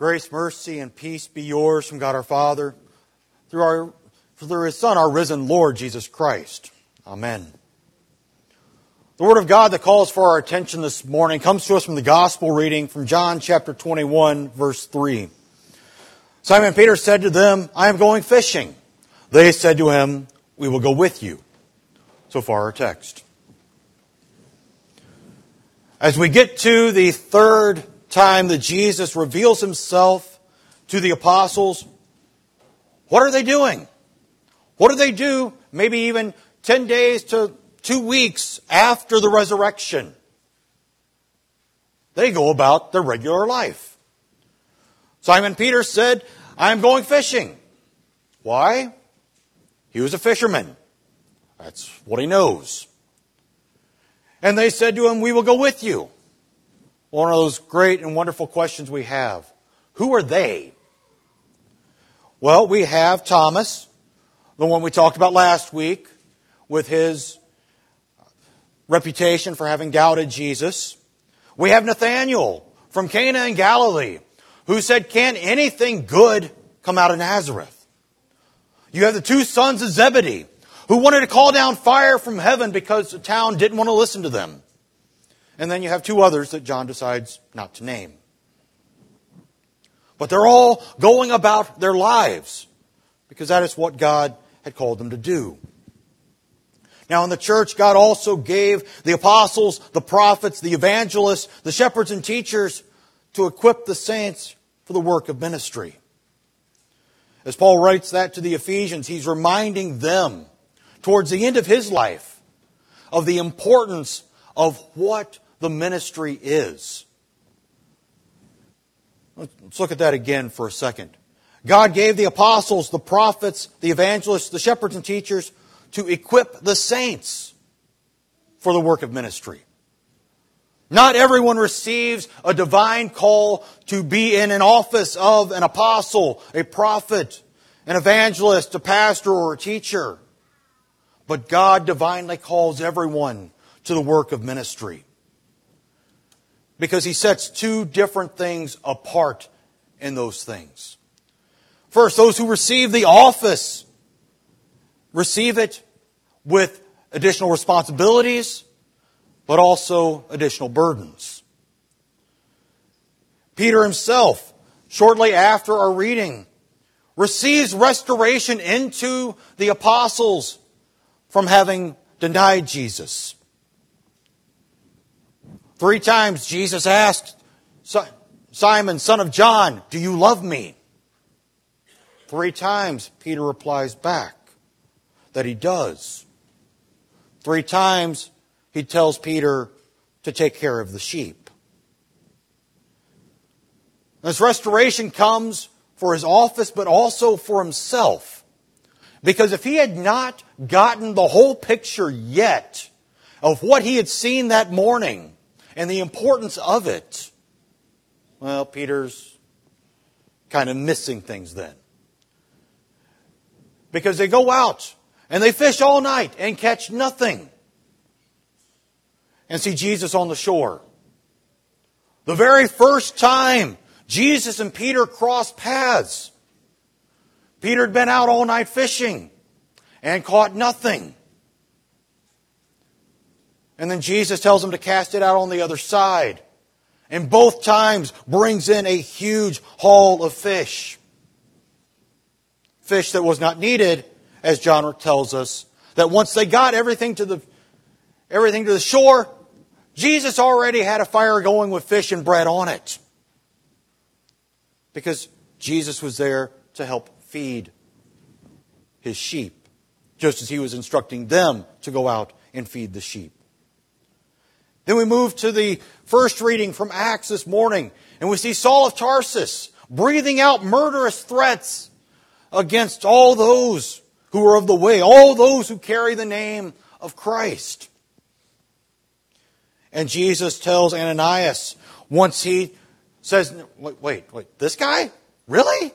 Grace, mercy, and peace be yours from God our Father, through, our, through His Son, our risen Lord Jesus Christ. Amen. The Word of God that calls for our attention this morning comes to us from the Gospel reading from John chapter 21, verse 3. Simon Peter said to them, I am going fishing. They said to him, We will go with you. So far, our text. As we get to the third time that Jesus reveals himself to the apostles, what are they doing? What do they do maybe even 10 days to two weeks after the resurrection? They go about their regular life. Simon Peter said, I am going fishing. Why? He was a fisherman. That's what he knows. And they said to him, We will go with you. One of those great and wonderful questions we have. Who are they? Well, we have Thomas, the one we talked about last week, with his reputation for having doubted Jesus. We have Nathanael from Cana in Galilee, who said, Can anything good come out of Nazareth? You have the two sons of Zebedee, who wanted to call down fire from heaven because the town didn't want to listen to them. And then you have two others that John decides not to name. But they're all going about their lives because that is what God had called them to do. Now, in the church, God also gave the apostles, the prophets, the evangelists, the shepherds, and teachers to equip the saints for the work of ministry. As Paul writes that to the Ephesians, he's reminding them towards the end of his life of the importance of what the ministry is. Let's look at that again for a second. God gave the apostles, the prophets, the evangelists, the shepherds and teachers to equip the saints for the work of ministry. Not everyone receives a divine call to be in an office of an apostle, a prophet, an evangelist, a pastor, or a teacher. But God divinely calls everyone to the work of ministry. Because he sets two different things apart in those things. First, those who receive the office receive it with additional responsibilities, but also additional burdens. Peter himself, shortly after our reading, receives restoration into the apostles from having denied Jesus. Three times Jesus asked Simon, son of John, Do you love me? Three times Peter replies back that he does. Three times he tells Peter to take care of the sheep. This restoration comes for his office, but also for himself. Because if he had not gotten the whole picture yet of what he had seen that morning and the importance of it, well, Peter's kind of missing things then. Because they go out and they fish all night and catch nothing and see Jesus on the shore. The very first time Jesus and Peter crossed paths, Peter had been out all night fishing and caught nothing. And then Jesus tells them to cast it out on the other side. And both times brings in a huge haul of fish. Fish that was not needed, as John tells us, that once they got everything to the, everything to the shore, Jesus already had a fire going with fish and bread on it. Because Jesus was there to help feed his sheep, just as he was instructing them to go out and feed the sheep. Then we move to the first reading from Acts this morning, and we see Saul of Tarsus breathing out murderous threats against all those who are of the way, all those who carry the name of Christ. And Jesus tells Ananias once he says, wait, wait, wait, this guy? Really?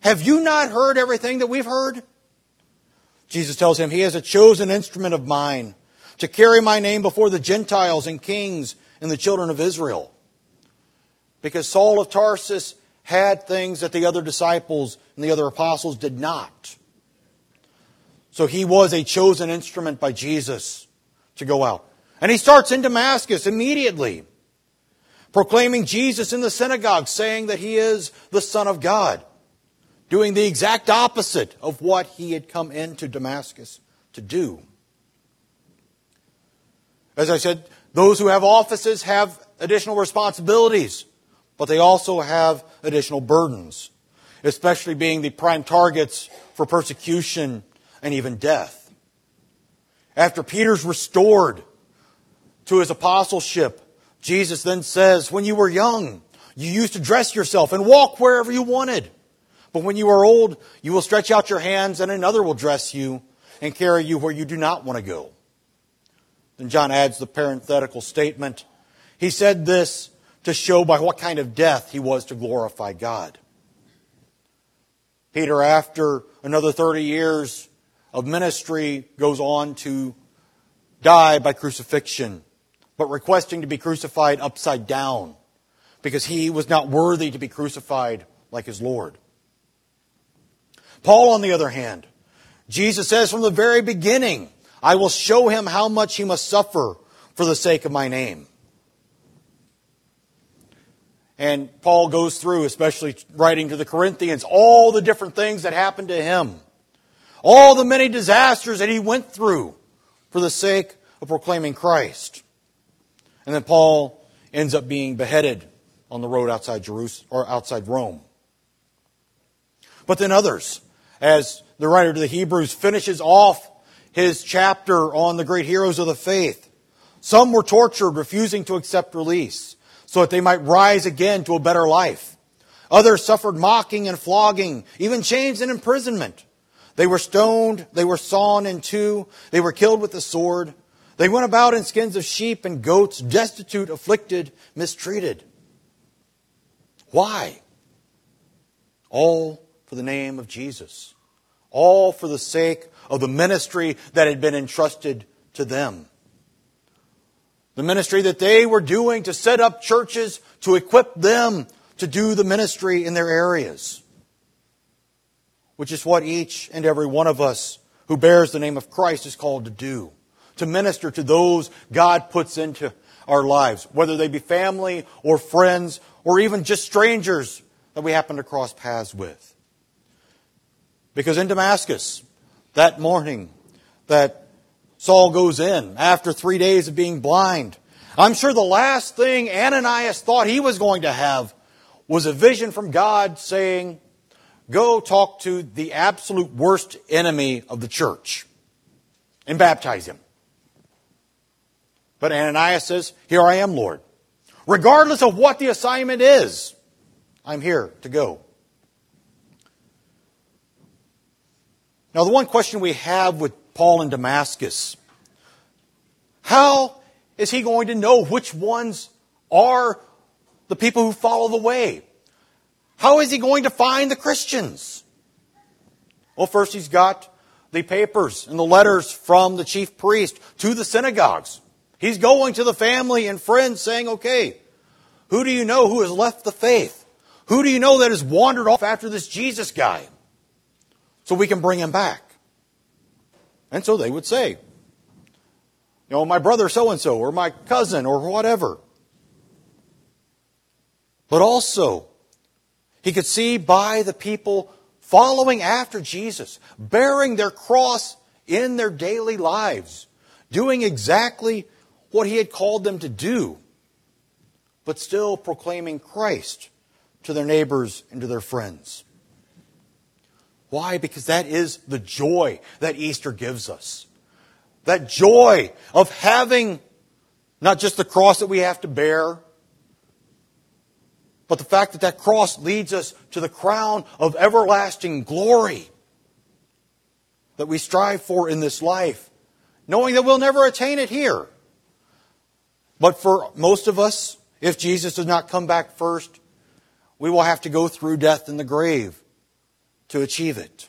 Have you not heard everything that we've heard? Jesus tells him, He is a chosen instrument of mine to carry my name before the Gentiles and kings and the children of Israel. Because Saul of Tarsus had things that the other disciples and the other apostles did not. So he was a chosen instrument by Jesus to go out. And he starts in Damascus immediately, proclaiming Jesus in the synagogue, saying that he is the Son of God, doing the exact opposite of what he had come into Damascus to do. As I said, those who have offices have additional responsibilities, but they also have additional burdens, especially being the prime targets for persecution and even death. After Peter's restored to his apostleship, Jesus then says, When you were young, you used to dress yourself and walk wherever you wanted. But when you are old, you will stretch out your hands, and another will dress you and carry you where you do not want to go. Then John adds the parenthetical statement. He said this to show by what kind of death he was to glorify God. Peter, after another 30 years of ministry, goes on to die by crucifixion, but requesting to be crucified upside down because he was not worthy to be crucified like his Lord. Paul, on the other hand, Jesus says from the very beginning, I will show him how much he must suffer for the sake of my name. And Paul goes through, especially writing to the Corinthians, all the different things that happened to him, all the many disasters that he went through for the sake of proclaiming Christ. And then Paul ends up being beheaded on the road outside Jerusalem or outside Rome. But then others, as the writer to the Hebrews finishes off his chapter on the great heroes of the faith. Some were tortured, refusing to accept release, so that they might rise again to a better life. Others suffered mocking and flogging, even chains and imprisonment. They were stoned, they were sawn in two, they were killed with the sword. They went about in skins of sheep and goats, destitute, afflicted, mistreated. Why? All for the name of Jesus. All for the sake of the ministry that had been entrusted to them. The ministry that they were doing to set up churches to equip them to do the ministry in their areas. Which is what each and every one of us who bears the name of Christ is called to do. To minister to those God puts into our lives, whether they be family or friends or even just strangers that we happen to cross paths with. Because in Damascus, that morning that Saul goes in after three days of being blind. I'm sure the last thing Ananias thought he was going to have was a vision from God saying, Go talk to the absolute worst enemy of the church and baptize him. But Ananias says, Here I am, Lord. Regardless of what the assignment is, I'm here to go. Now, the one question we have with Paul in Damascus how is he going to know which ones are the people who follow the way? How is he going to find the Christians? Well, first, he's got the papers and the letters from the chief priest to the synagogues. He's going to the family and friends saying, okay, who do you know who has left the faith? Who do you know that has wandered off after this Jesus guy? So we can bring him back. And so they would say, you know, my brother so and so, or my cousin, or whatever. But also, he could see by the people following after Jesus, bearing their cross in their daily lives, doing exactly what he had called them to do, but still proclaiming Christ to their neighbors and to their friends. Why? Because that is the joy that Easter gives us. That joy of having not just the cross that we have to bear, but the fact that that cross leads us to the crown of everlasting glory that we strive for in this life, knowing that we'll never attain it here. But for most of us, if Jesus does not come back first, we will have to go through death in the grave to achieve it.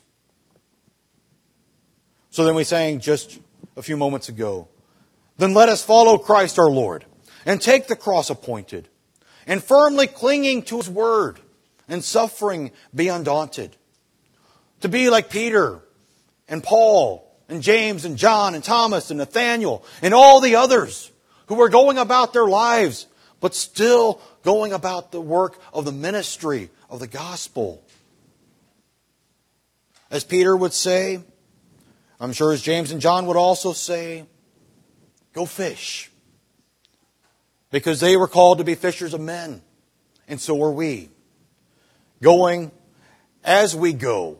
So then we sang just a few moments ago, then let us follow Christ our Lord and take the cross appointed and firmly clinging to his word, and suffering be undaunted. To be like Peter and Paul and James and John and Thomas and Nathaniel and all the others who were going about their lives, but still going about the work of the ministry of the gospel. As Peter would say, I'm sure as James and John would also say, go fish. Because they were called to be fishers of men, and so are we. Going as we go,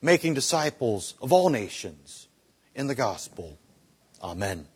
making disciples of all nations in the gospel. Amen.